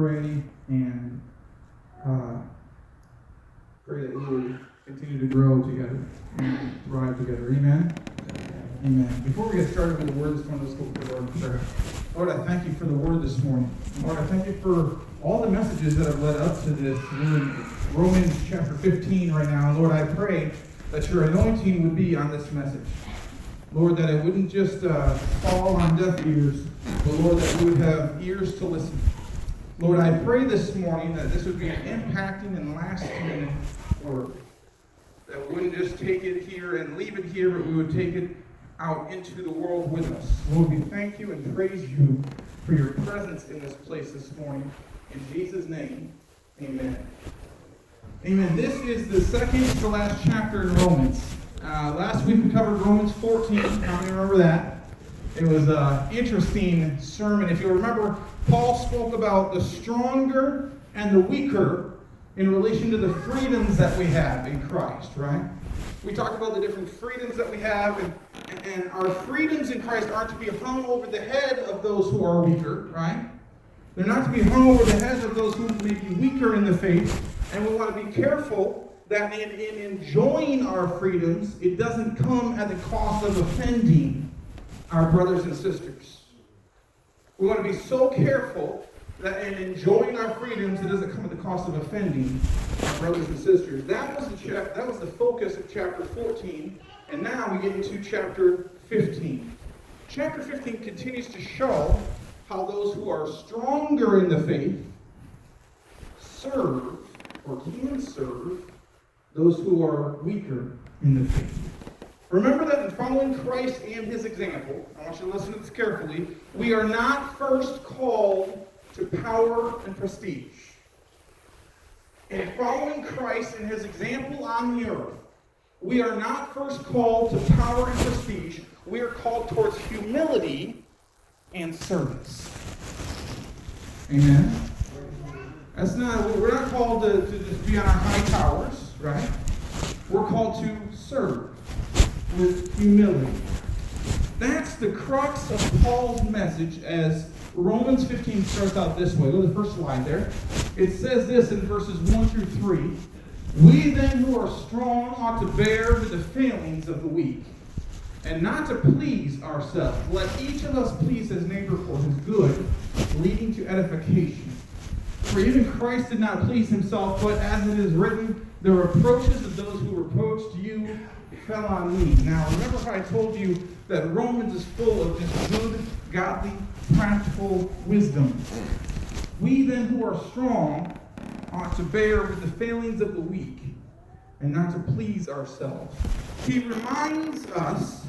pray and uh, pray that we would continue to grow together and thrive together. Amen. Amen. Before we get started with the word this morning, let's go to the Lord in prayer. Lord, I thank you for the word this morning. Lord, I thank you for all the messages that have led up to this. We're in Romans chapter 15 right now. Lord, I pray that your anointing would be on this message. Lord, that it wouldn't just uh, fall on deaf ears, but Lord, that we would have ears to listen. Lord, I pray this morning that this would be an impacting and lasting word. That we wouldn't just take it here and leave it here, but we would take it out into the world with us. Lord, we thank you and praise you for your presence in this place this morning. In Jesus' name, amen. Amen. This is the second to last chapter in Romans. Uh, last week we covered Romans 14. How many remember that? It was an interesting sermon. If you remember, Paul spoke about the stronger and the weaker in relation to the freedoms that we have in Christ, right? We talked about the different freedoms that we have, and, and our freedoms in Christ aren't to be hung over the head of those who are weaker, right? They're not to be hung over the heads of those who may be weaker in the faith, and we want to be careful that in, in enjoying our freedoms, it doesn't come at the cost of offending our brothers and sisters. We want to be so careful that in enjoying our freedoms, it doesn't come at the cost of offending our brothers and sisters. That was the that was the focus of chapter 14, and now we get into chapter 15. Chapter 15 continues to show how those who are stronger in the faith serve or can serve those who are weaker in the faith. Remember that in following Christ and his example, I want you to listen to this carefully, we are not first called to power and prestige. In following Christ and his example on the earth, we are not first called to power and prestige. We are called towards humility and service. Amen. That's not, we're not called to, to just be on our high towers, right? We're called to serve with humility. That's the crux of Paul's message as Romans 15 starts out this way. Go to the first line there. It says this in verses 1 through 3. We then who are strong ought to bear with the failings of the weak, and not to please ourselves. Let each of us please his neighbor for his good, leading to edification. For even Christ did not please himself, but as it is written, the reproaches of those who reproached you fell on me. Now, remember how I told you that Romans is full of just good, godly, practical wisdom. We then who are strong ought to bear with the failings of the weak and not to please ourselves. He reminds us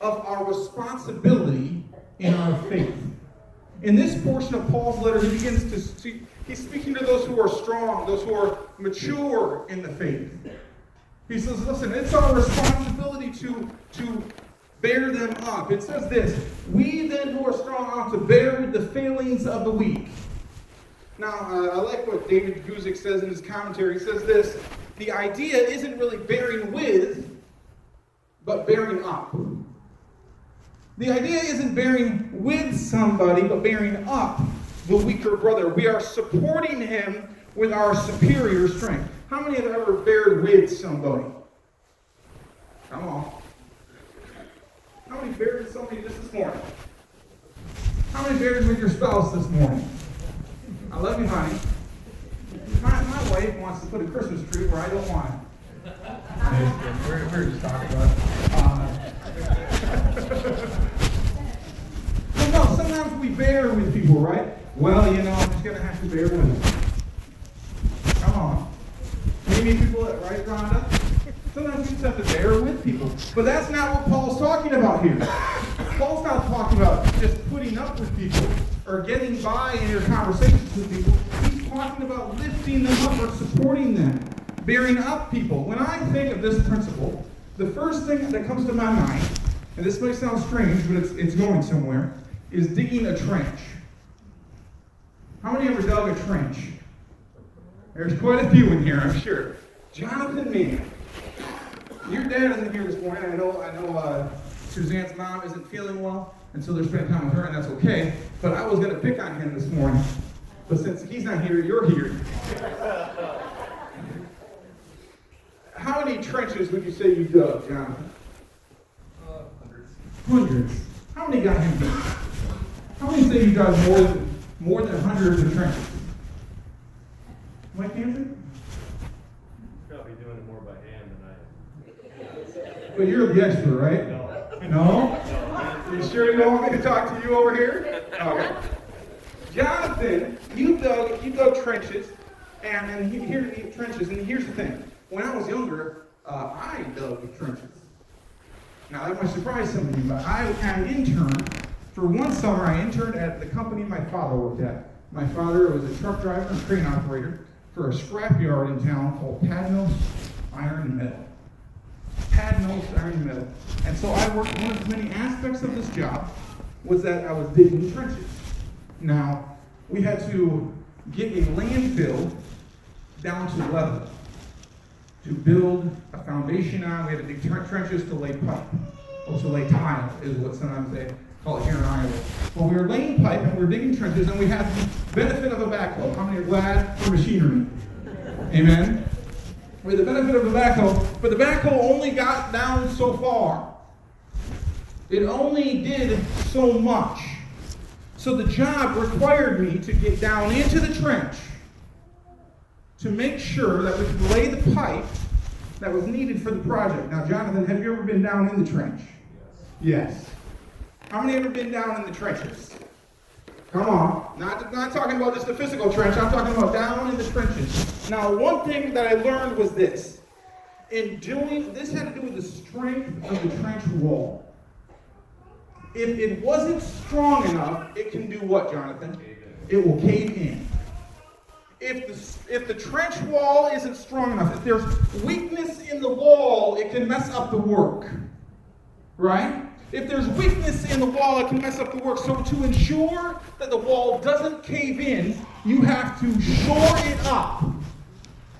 of our responsibility in our faith. In this portion of Paul's letter, he begins to speak, he's speaking to those who are strong, those who are mature in the faith. He says, listen, it's our responsibility to, to bear them up. It says this We then who are strong ought to bear with the failings of the weak. Now, uh, I like what David Guzik says in his commentary. He says this the idea isn't really bearing with, but bearing up. The idea isn't bearing with somebody, but bearing up the weaker brother. We are supporting him with our superior strength. How many have ever bared with somebody? Come on. How many bared with somebody just this morning? How many bared with your spouse this morning? I love you, honey. My, my wife wants to put a Christmas tree where I don't want it. we're, we're just talking about uh, sometimes we bear with people, right? Well, you know, I'm just going to have to bear with them. Come on. You Maybe people, that right, Rhonda? Sometimes we just have to bear with people. But that's not what Paul's talking about here. Paul's not talking about just putting up with people or getting by in your conversations with people. He's talking about lifting them up or supporting them, bearing up people. When I think of this principle, the first thing that comes to my mind, and this may sound strange, but it's, it's going somewhere, is digging a trench. How many ever dug a trench? There's quite a few in here, I'm sure. Jonathan Mann. Your dad isn't here this morning. I know, I know uh, Suzanne's mom isn't feeling well, and so they're spending time with her, and that's okay. But I was going to pick on him this morning. But since he's not here, you're here. How many trenches would you say you dug, Jonathan? Uh, hundreds. Hundreds. How many got him beat? How many say you dug more than more than hundreds of trenches? Mike Hansen? Probably doing it more by hand than I am. But you're the expert, right? No. No? You sure you don't want me to talk to you over here? Okay. Jonathan, you dug you dug trenches, and, and he- here the trenches. And here's the thing: when I was younger, uh, I dug trenches. Now that might surprise some of you, but I had an intern. For one summer, I interned at the company my father worked at. My father was a truck driver and crane operator for a scrapyard in town called Padnos Iron and Metal. Padnos Iron and Metal. And so I worked, one of the many aspects of this job was that I was digging trenches. Now, we had to get a landfill down to level to build a foundation on. We had to dig trenches to lay pipe, or to lay tile, is what sometimes they call it here in Iowa. Well, we were laying pipe and we were digging trenches, and we had the benefit of a backhoe. How many are glad for machinery? Amen. We had the benefit of the backhoe, but the backhoe only got down so far. It only did so much. So the job required me to get down into the trench to make sure that we could lay the pipe that was needed for the project. Now, Jonathan, have you ever been down in the trench? Yes. How many ever been down in the trenches? Come on. Not, not talking about just the physical trench, I'm talking about down in the trenches. Now, one thing that I learned was this. In doing, this had to do with the strength of the trench wall. If it wasn't strong enough, it can do what, Jonathan? It will cave in. If the, if the trench wall isn't strong enough, if there's weakness in the wall, it can mess up the work. Right? If there's weakness in the wall, it can mess up the work. So to ensure that the wall doesn't cave in, you have to shore it up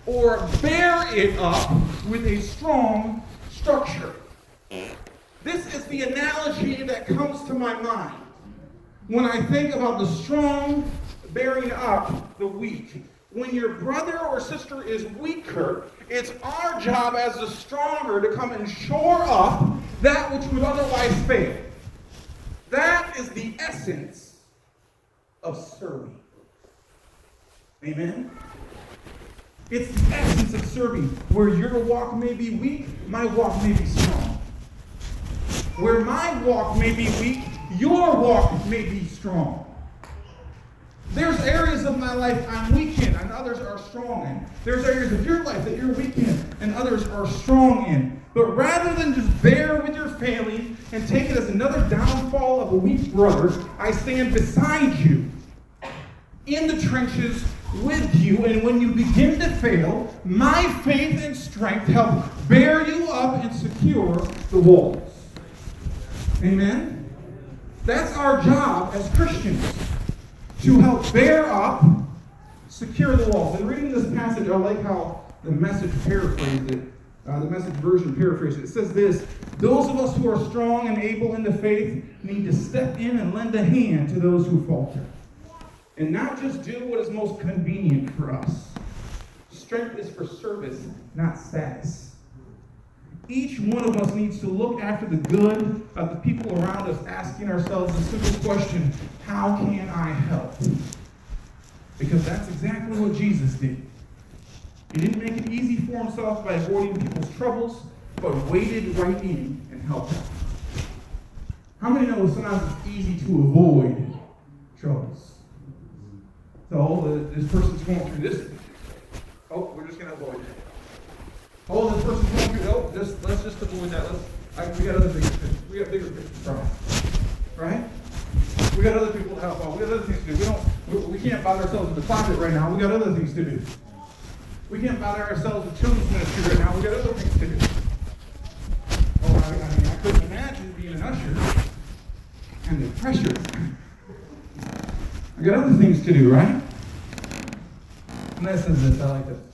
or bear it up with a strong structure. This is the analogy that comes to my mind when I think about the strong bearing up the weak. When your brother or sister is weaker, it's our job as the stronger to come and shore up that which would otherwise fail. That is the essence of serving. Amen? It's the essence of serving. Where your walk may be weak, my walk may be strong. Where my walk may be weak, your walk may be strong. There's areas of my life I'm weak in and others are strong in. There's areas of your life that you're weak in and others are strong in. But rather than just bear with your failing and take it as another downfall of a weak brother, I stand beside you in the trenches with you. And when you begin to fail, my faith and strength help bear you up and secure the walls. Amen? That's our job as Christians to help bear up, secure the walls. And reading this passage, I like how the message paraphrased it. Uh, the message version paraphrased it. It says this Those of us who are strong and able in the faith need to step in and lend a hand to those who falter. And not just do what is most convenient for us. Strength is for service, not status. Each one of us needs to look after the good of the people around us, asking ourselves the simple question how can I help? Because that's exactly what Jesus did. He didn't make it easy for himself by avoiding people's troubles, but waded right in and helped them. How many know sometimes it's easy to avoid troubles? So, oh, this person's going through this. Oh, we're just going to avoid it. Oh, this person's going through. Oh, just let's just avoid that. Let's. I, we got other bigger fish. We got bigger to fry. Right? We got other people to help out. We got other things to do. We don't. We, we can't bother ourselves with the closet right now. We got other things to do. We can't bother ourselves with children's ministry right now. We got other things to do. Oh, I, I mean, I couldn't imagine being an usher and the pressure. I got other things to do, right? And that says this. I like this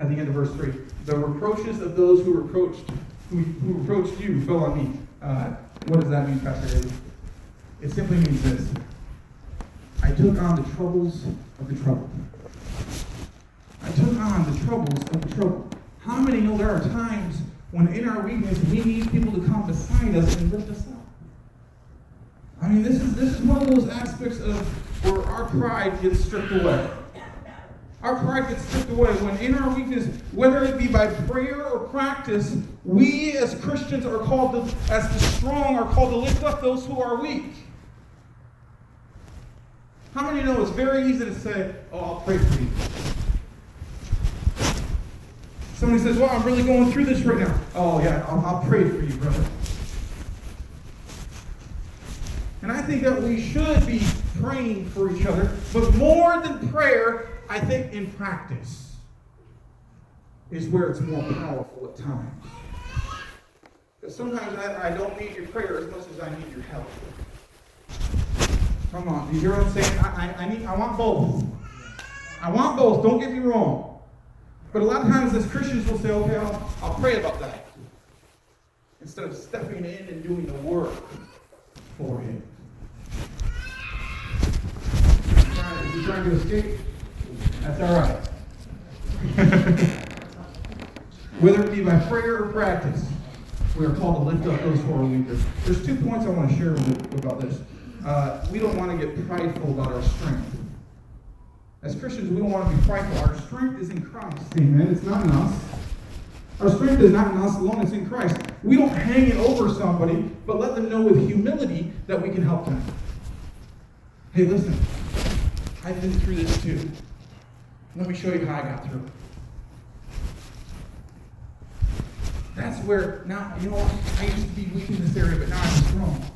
at the end of verse 3. The reproaches of those who reproached who, who reproached you fell on me. Uh, what does that mean, Pastor David? It simply means this. I took on the troubles of the troubled. I took on the troubles of the troubled. How many know there are times when in our weakness we need people to come beside us and lift us up? I mean, this is this is one of those aspects of where our pride gets stripped away. Our pride gets stripped away when in our weakness, whether it be by prayer or practice, we as Christians are called to, as the strong are called to lift up those who are weak. How many know it's very easy to say, Oh, I'll pray for you. Somebody says, Well, I'm really going through this right now. Oh, yeah, I'll, I'll pray for you, brother. And I think that we should be praying for each other, but more than prayer, I think in practice is where it's more powerful at times. Because sometimes I, I don't need your prayer as much as I need your help. Come on, you hear what I'm saying? I, I, I, need, I want both. I want both, don't get me wrong. But a lot of times as Christians will say, okay, I'll, I'll pray about that. Instead of stepping in and doing the work for him. Is he trying to escape? That's all right. Whether it be by prayer or practice, we are called to lift up those who are weaker. There's two points I want to share with you about this. Uh, we don't want to get prideful about our strength. As Christians, we don't want to be prideful. Our strength is in Christ. Amen. It's not in us. Our strength is not in us alone, it's in Christ. We don't hang it over somebody, but let them know with humility that we can help them. Hey, listen, I've been through this too. Let me show you how I got through. That's where now, you know what? I used to be weak in this area, but now I'm strong.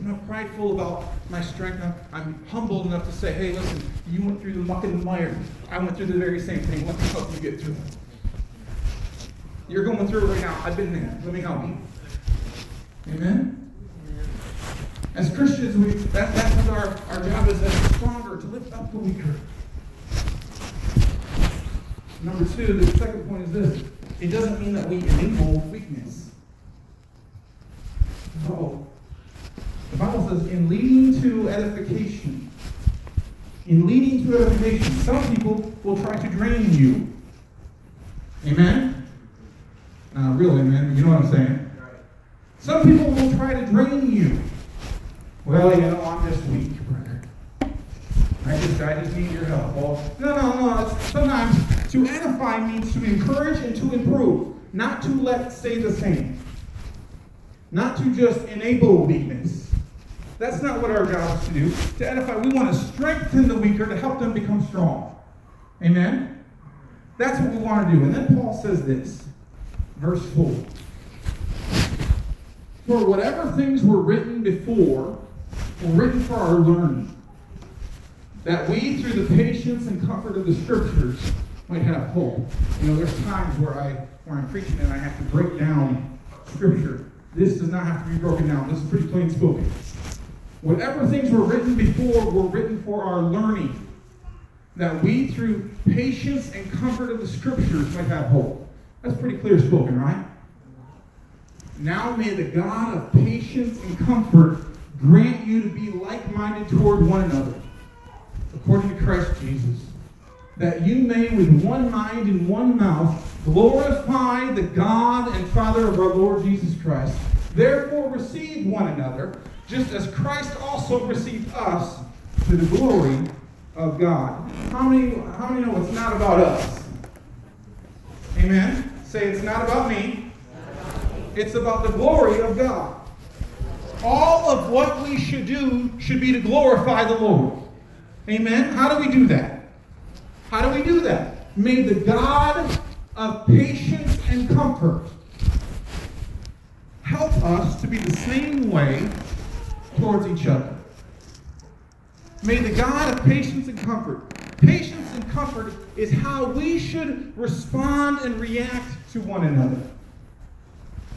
I'm not prideful about my strength. I'm, I'm humbled enough to say, hey, listen, you went through the muck and the mire. I went through the very same thing. Let me help you get through it. You're going through it right now. I've been there. Let me help you. Amen? As Christians, we that, that's our, our job is as stronger, to lift up the weaker. Number two, the second point is this. It doesn't mean that we enable weakness. Oh. The Bible says, in leading to edification. In leading to edification, some people will try to drain you. Amen? Uh, really, man, you know what I'm saying? Some people will try to drain you. Well, you know, I'm just weak, brother. I just, I just need your help. Well, no, no, no. sometimes to edify means to encourage and to improve, not to let stay the same. Not to just enable weakness. That's not what our job is to do. To edify, we want to strengthen the weaker to help them become strong. Amen? That's what we want to do. And then Paul says this, verse 4. For whatever things were written before were written for our learning, that we, through the patience and comfort of the Scriptures, might have hope. You know, there's times where I, where I'm preaching and I have to break down Scripture. This does not have to be broken down. This is pretty plain spoken. Whatever things were written before were written for our learning, that we, through patience and comfort of the Scriptures, might have hope. That's pretty clear spoken, right? Now may the God of patience and comfort grant you to be like minded toward one another, according to Christ Jesus, that you may with one mind and one mouth glorify the God and Father of our Lord Jesus Christ. Therefore, receive one another, just as Christ also received us to the glory of God. How many, how many know it's not about us? Amen? Say it's not about me. It's about the glory of God. All of what we should do should be to glorify the Lord. Amen? How do we do that? How do we do that? May the God of patience and comfort help us to be the same way towards each other. May the God of patience and comfort, patience and comfort is how we should respond and react to one another.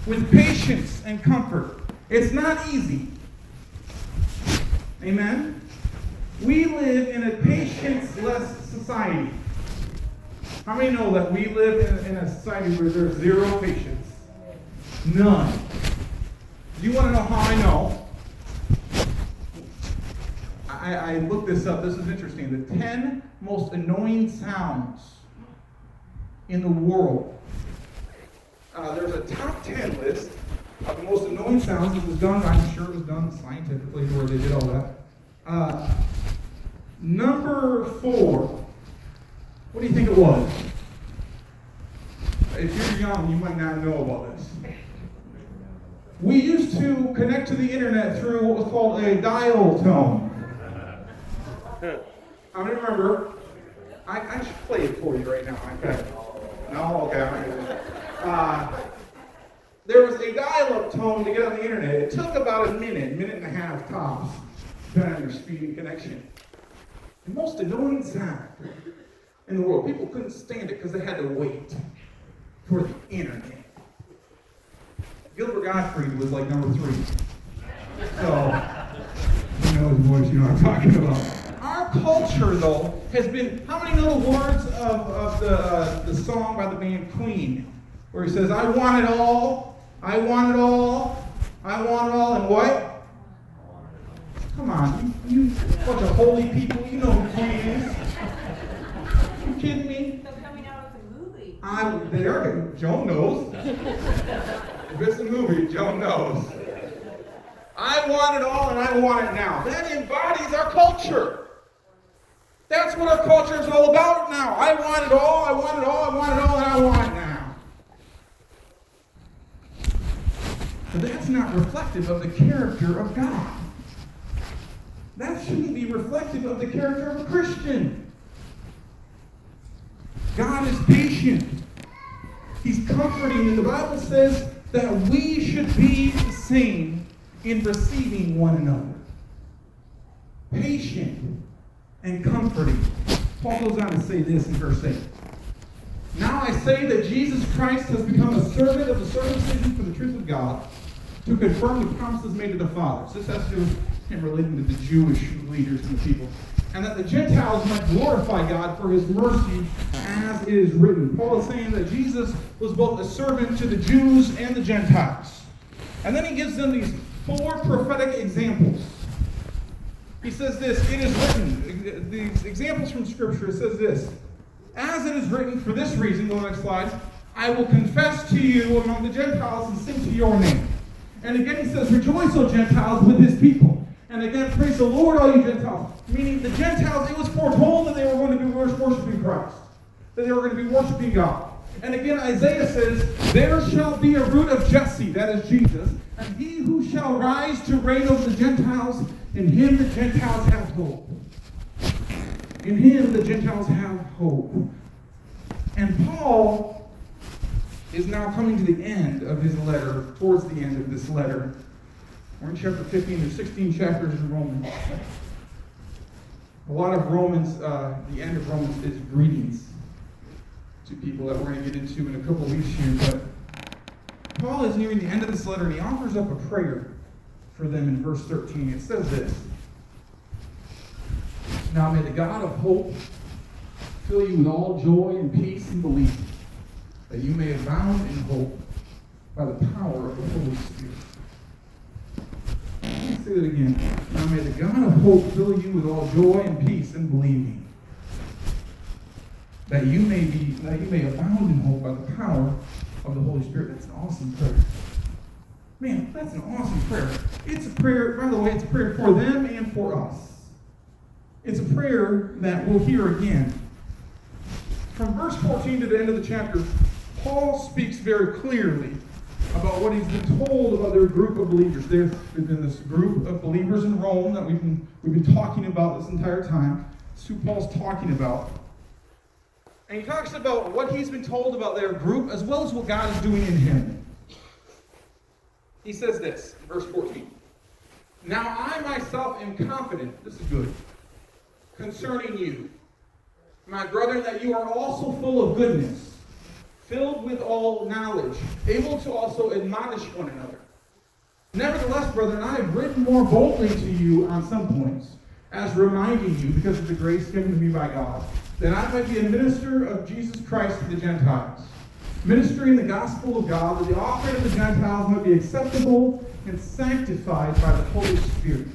With patience and comfort. It's not easy. Amen? We live in a patience-less society. How many know that we live in, in a society where there's zero patience? None. Do you want to know how I know? I, I, I looked this up. This is interesting. The 10 most annoying sounds in the world. Uh, there's a top 10 list of the most annoying sounds. It was done, I'm sure it was done scientifically where they did all that. Uh, number four. What do you think it was? If you're young, you might not know about this. We used to connect to the internet through what was called a dial tone. I remember. I, I should play it for you right now. Okay. No, okay. Uh, there was a dial-up tone to get on the internet. It took about a minute, minute and a half tops, depending your speed and connection. The most annoying sound in the world. People couldn't stand it because they had to wait for the internet. Gilbert Gottfried was like number three. So, you know his voice, you know what I'm talking about. Our culture, though, has been. How many know the words of, of the, uh, the song by the band Queen? Where he says, I want it all, I want it all, I want it all, and what? Come on, you, you bunch of holy people, you know who Queen is. You kidding me? They're coming out with a movie. I, there, Joan knows. If it's a movie, Joan knows. I want it all and I want it now. That embodies our culture. That's what our culture is all about now. I want it all, I want it all, I want it all, and I want it now. But that's not reflective of the character of God. That shouldn't be reflective of the character of a Christian. God is patient. He's comforting, and the Bible says that we should be the same in receiving one another. Patient and comforting. Paul goes on to say this in verse 8. Now I say that Jesus Christ has become a servant of the circumcision for the truth of God to confirm the promises made to the fathers. This has to do him relating to the Jewish leaders and the people. And that the Gentiles might glorify God for his mercy, as it is written. Paul is saying that Jesus was both a servant to the Jews and the Gentiles. And then he gives them these four prophetic examples. He says this, it is written, the examples from Scripture, it says this, as it is written for this reason, go to the next slide, I will confess to you among the Gentiles and sing to your name. And again he says, rejoice, O Gentiles, with his people. And again, praise the Lord, all you Gentiles. Meaning the Gentiles, it was foretold that they were going to be worshiping Christ, that they were going to be worshiping God. And again, Isaiah says, There shall be a root of Jesse, that is Jesus, and he who shall rise to reign over the Gentiles, in him the Gentiles have hope. In him the Gentiles have hope. And Paul is now coming to the end of his letter, towards the end of this letter. We're in chapter 15, there's 16 chapters in Romans. A lot of Romans, uh, the end of Romans is greetings to people that we're going to get into in a couple weeks here. But Paul is nearing the end of this letter and he offers up a prayer for them in verse 13. It says this Now may the God of hope fill you with all joy and peace and belief, that you may abound in hope by the power of the Holy Spirit. That again. Now may the God of hope fill you with all joy and peace in believing, that you may be that you may abound in hope by the power of the Holy Spirit. That's an awesome prayer. Man, that's an awesome prayer. It's a prayer, by the way, it's a prayer for them and for us. It's a prayer that we'll hear again. From verse 14 to the end of the chapter, Paul speaks very clearly about what he's been told about their group of believers. There's been this group of believers in Rome that we've been, we've been talking about this entire time. It's Paul's talking about. And he talks about what he's been told about their group as well as what God is doing in him. He says this, verse 14. Now I myself am confident, this is good, concerning you, my brethren, that you are also full of goodness, filled with all knowledge, able to also admonish one another. Nevertheless, brethren, I have written more boldly to you on some points, as reminding you, because of the grace given to me by God, that I might be a minister of Jesus Christ to the Gentiles, ministering the gospel of God, that the offering of the Gentiles might be acceptable and sanctified by the Holy Spirit.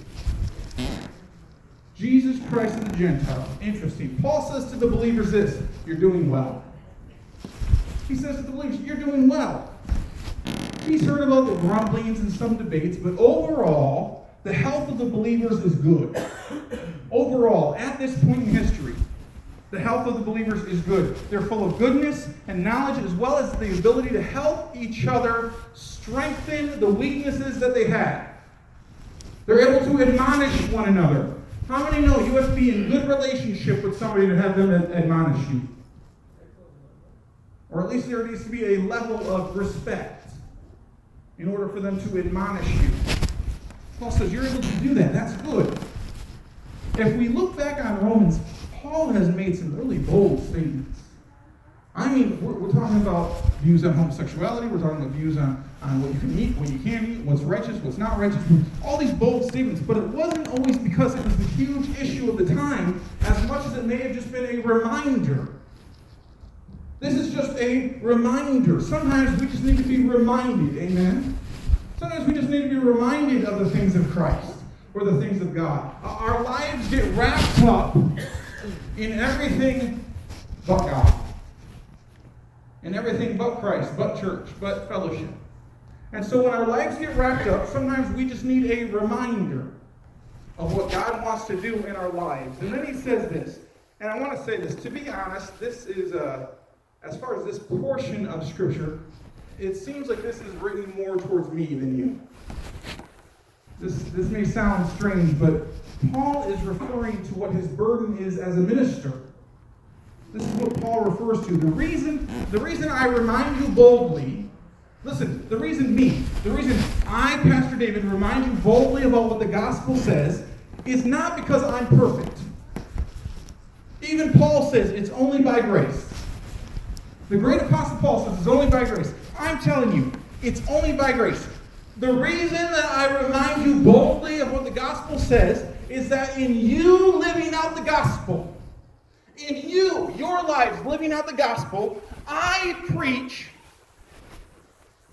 Jesus Christ of the Gentiles. Interesting. Paul says to the believers this You're doing well. He says to the believers, You're doing well. He's heard about the grumblings and some debates, but overall, the health of the believers is good. overall, at this point in history, the health of the believers is good. They're full of goodness and knowledge, as well as the ability to help each other strengthen the weaknesses that they have. They're able to admonish one another. How many know you have to be in good relationship with somebody to have them admonish you? Or at least there needs to be a level of respect in order for them to admonish you. Paul says you're able to do that. That's good. If we look back on Romans Paul has made some really bold statements. I mean, we're, we're, talking about views on homosexuality, we're talking about views on, on what you can eat, what you can't eat, what's righteous, what's not righteous, all these bold statements, but it wasn't always because it was the huge issue of the time, as much as it may have just been a reminder. This is just a reminder. Sometimes we just need to be reminded, amen? Sometimes we just need to be reminded of the things of Christ or the things of God. Our lives get wrapped up in everything but God. In everything but Christ, but church, but fellowship. And so when our lives get wrapped up, sometimes we just need a reminder of what God wants to do in our lives. And then he says this, and I want to say this. To be honest, this is, uh, as far as this portion of Scripture, it seems like this is written more towards me than you. This, this may sound strange, but Paul is referring to what his burden is as a minister. This is what Paul refers to. The reason, the reason I remind you boldly, listen, the reason me, the reason I, Pastor David, remind you boldly about what the gospel says is not because I'm perfect. Even Paul says it's only by grace. The great apostle Paul says it's only by grace. I'm telling you, it's only by grace. The reason that I remind you boldly of what the gospel says is that in you living out the gospel, in you, your lives living out the gospel, I preach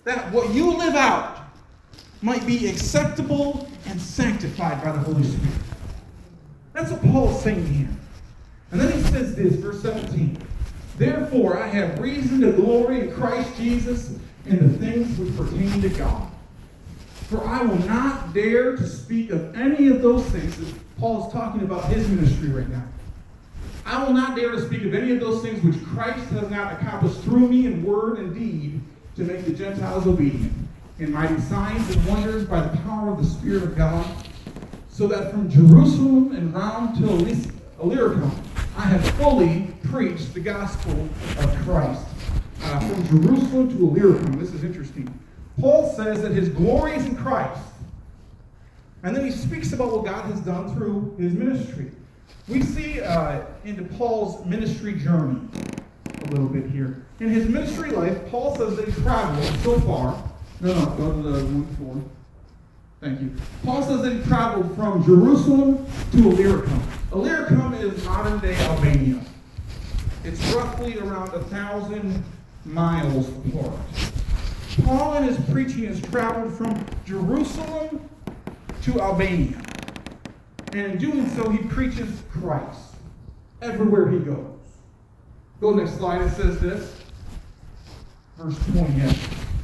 that what you live out might be acceptable and sanctified by the Holy Spirit. That's what Paul's saying here. And then he says this, verse 17. Therefore, I have reason to glory in Christ Jesus in the things which pertain to God. For I will not dare to speak of any of those things. Paul is talking about his ministry right now. I will not dare to speak of any of those things which Christ has not accomplished through me in word and deed to make the Gentiles obedient, in mighty signs and wonders by the power of the Spirit of God, so that from Jerusalem and round to Illyricum I have fully preached the gospel of Christ. Uh, from Jerusalem to Illyricum, this is interesting. Paul says that his glory is in Christ. And then he speaks about what God has done through his ministry. We see uh, into Paul's ministry journey a little bit here. In his ministry life, Paul says that he traveled so far. No, no, go to the one four. Thank you. Paul says that he traveled from Jerusalem to Illyricum. Illyricum is modern day Albania. It's roughly around a thousand miles apart. Paul in his preaching has traveled from Jerusalem to Albania. And in doing so, he preaches Christ everywhere he goes. Go to the next slide. It says this. Verse 20.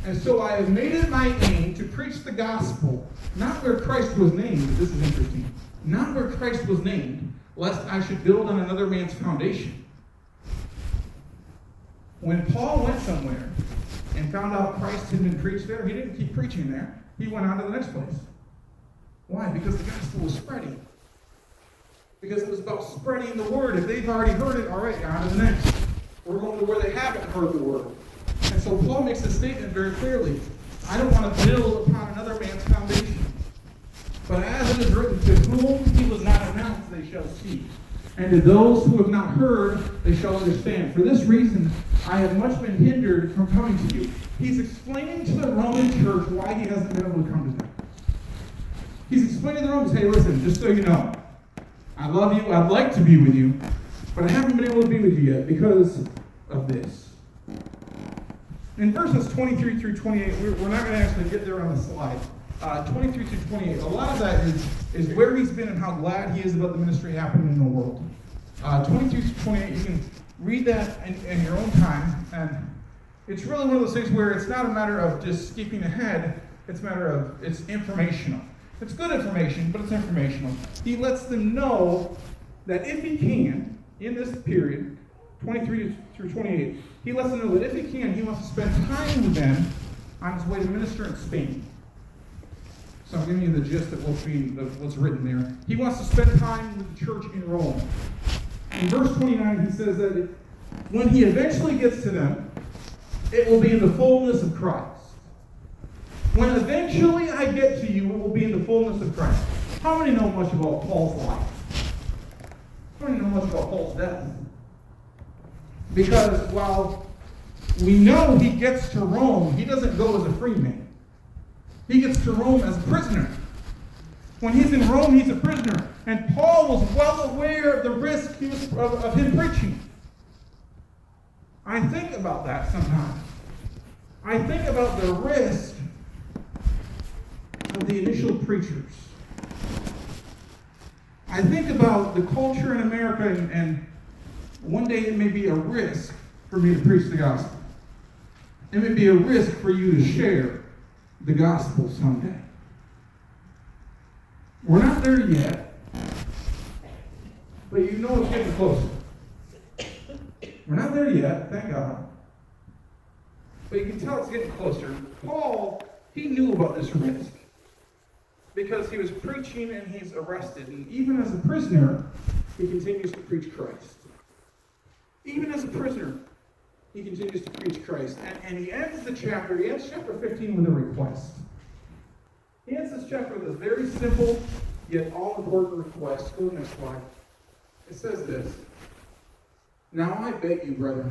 And so I have made it my aim to preach the gospel, not where Christ was named, this is interesting, not where Christ was named, lest I should build on another man's foundation. When Paul went somewhere, and found out Christ had been preached there, he didn't keep preaching there. He went on to the next place. Why? Because the gospel was spreading. Because it was about spreading the word. If they've already heard it, all right, on to the next. We're going to where they haven't heard the word. And so Paul makes a statement very clearly. I don't want to build upon another man's foundation. But as it is written, to whom he was not they shall see. And to those who have not heard, they shall understand. For this reason, I have much been hindered from coming to you. He's explaining to the Roman church why he hasn't been able to come to them. He's explaining to the Romans, hey, listen, just so you know, I love you, I'd like to be with you, but I haven't been able to be with you yet because of this. In verses 23 through 28, we're, not going to actually get there on the slide. Uh, 23 through 28. A lot of that is, is where he's been and how glad he is about the ministry happening in the world. Uh, 23 through 28, you can read that in, in your own time. And it's really one of those things where it's not a matter of just skipping ahead, it's a matter of, it's informational. It's good information, but it's informational. He lets them know that if he can, in this period, 23 through 28, he lets them know that if he can, he wants to spend time with them on his way to minister in Spain. So I'm giving you the gist of what's, being, of what's written there. He wants to spend time with the church in Rome. In verse 29, he says that when he eventually gets to them, it will be in the fullness of Christ. When eventually I get to you, it will be in the fullness of Christ. How many know much about Paul's life? How many know much about Paul's death? Because while we know he gets to Rome, he doesn't go as a free man. He gets to Rome as a prisoner. When he's in Rome, he's a prisoner. And Paul was well aware of the risk was, of, of him preaching. I think about that sometimes. I think about the risk of the initial preachers. I think about the culture in America, and, and one day it may be a risk for me to preach the gospel. It may be a risk for you to share the gospel someday. We're not there yet, but you know it's getting closer. We're not there yet, thank God. But you can tell it's getting closer. Paul, he knew about this risk because he was preaching and he's arrested. And even as a prisoner, he continues to preach Christ. Even as a prisoner, he continues to preach Christ. And, and he ends the chapter, he ends chapter 15 with a request. He ends this chapter with a very simple yet all important request. Go to the next slide. It says this Now I beg you, brethren,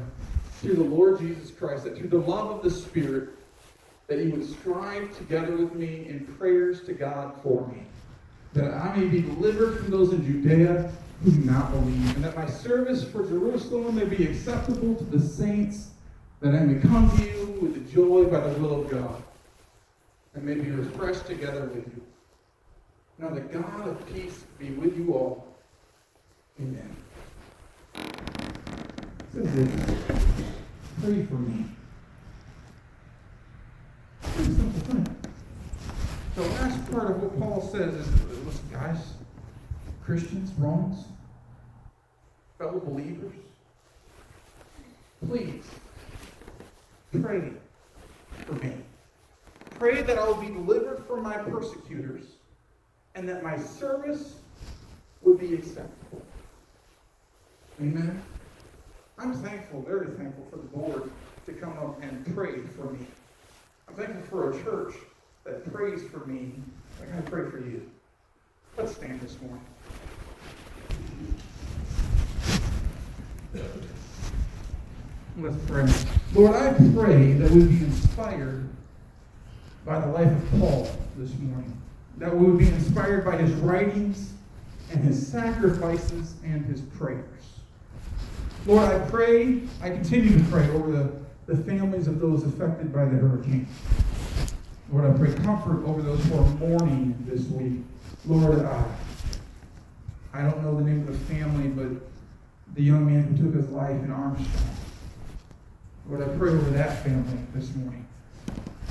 through the Lord Jesus Christ, that through the love of the Spirit, that he would strive together with me in prayers to God for me, that I may be delivered from those in Judea who do not believe, and that my service for Jerusalem may be acceptable to the saints, that I may come to you with the joy by the will of God, and may be refreshed together with you. Now the God of peace be with you all. Amen. This is. Pray for me. Thing. The last part of what Paul says is listen, guys, Christians, Romans, fellow believers, please pray for me. Pray that I will be delivered from my persecutors and that my service would be acceptable. Amen. I'm thankful, very thankful for the board to come up and pray for me. I'm thankful for a church that prays for me like I pray for you. Let's stand this morning. Let's pray. Lord, I pray that we be inspired by the life of Paul this morning. That we would be inspired by his writings and his sacrifices and his prayers. Lord, I pray, I continue to pray over the, the families of those affected by the hurricane. Lord, I pray comfort over those who are mourning this week. Lord, uh, I don't know the name of the family, but the young man who took his life in Armstrong. Lord, I pray over that family this morning.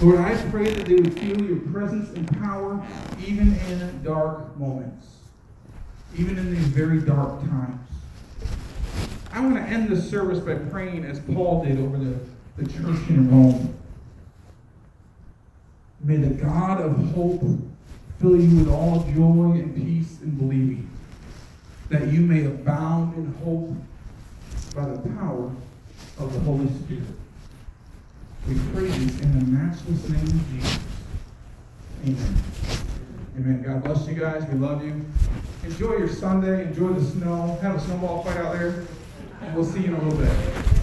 Lord, I pray that they would feel your presence and power even in dark moments, even in these very dark times. I want to end this service by praying as Paul did over the, the church in Rome. May the God of hope fill you with all joy and peace in believing, that you may abound in hope by the power of the Holy Spirit. We pray this in the matchless name of Jesus. Amen. Amen. God bless you guys. We love you. Enjoy your Sunday. Enjoy the snow. Have a snowball fight out there. And we'll see you in a little bit.